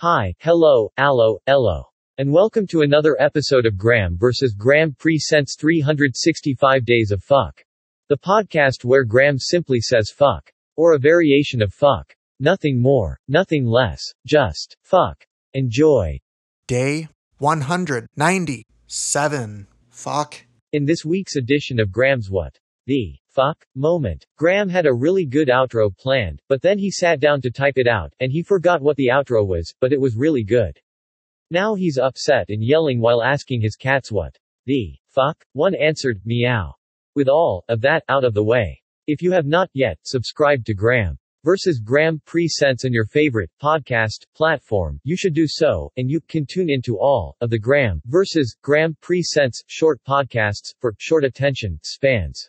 Hi, hello, allo, ello. And welcome to another episode of Graeme vs. Graeme Presents 365 Days of Fuck. The podcast where Graeme simply says fuck. Or a variation of fuck. Nothing more, nothing less, just fuck. Enjoy. Day 197. Fuck. In this week's edition of Graeme's What? The fuck moment. Graeme had a really good outro planned, but then he sat down to type it out, and he forgot what the outro was, but it was really good. Now he's upset and yelling while asking his cats what the fuck. One answered, meow. With all of that out of the way. If you have not yet subscribed to Graeme versus Graeme Presents in your favorite podcast platform, you should do so, and you can tune into all of the Graeme versus Graeme Presents short podcasts for short attention spans.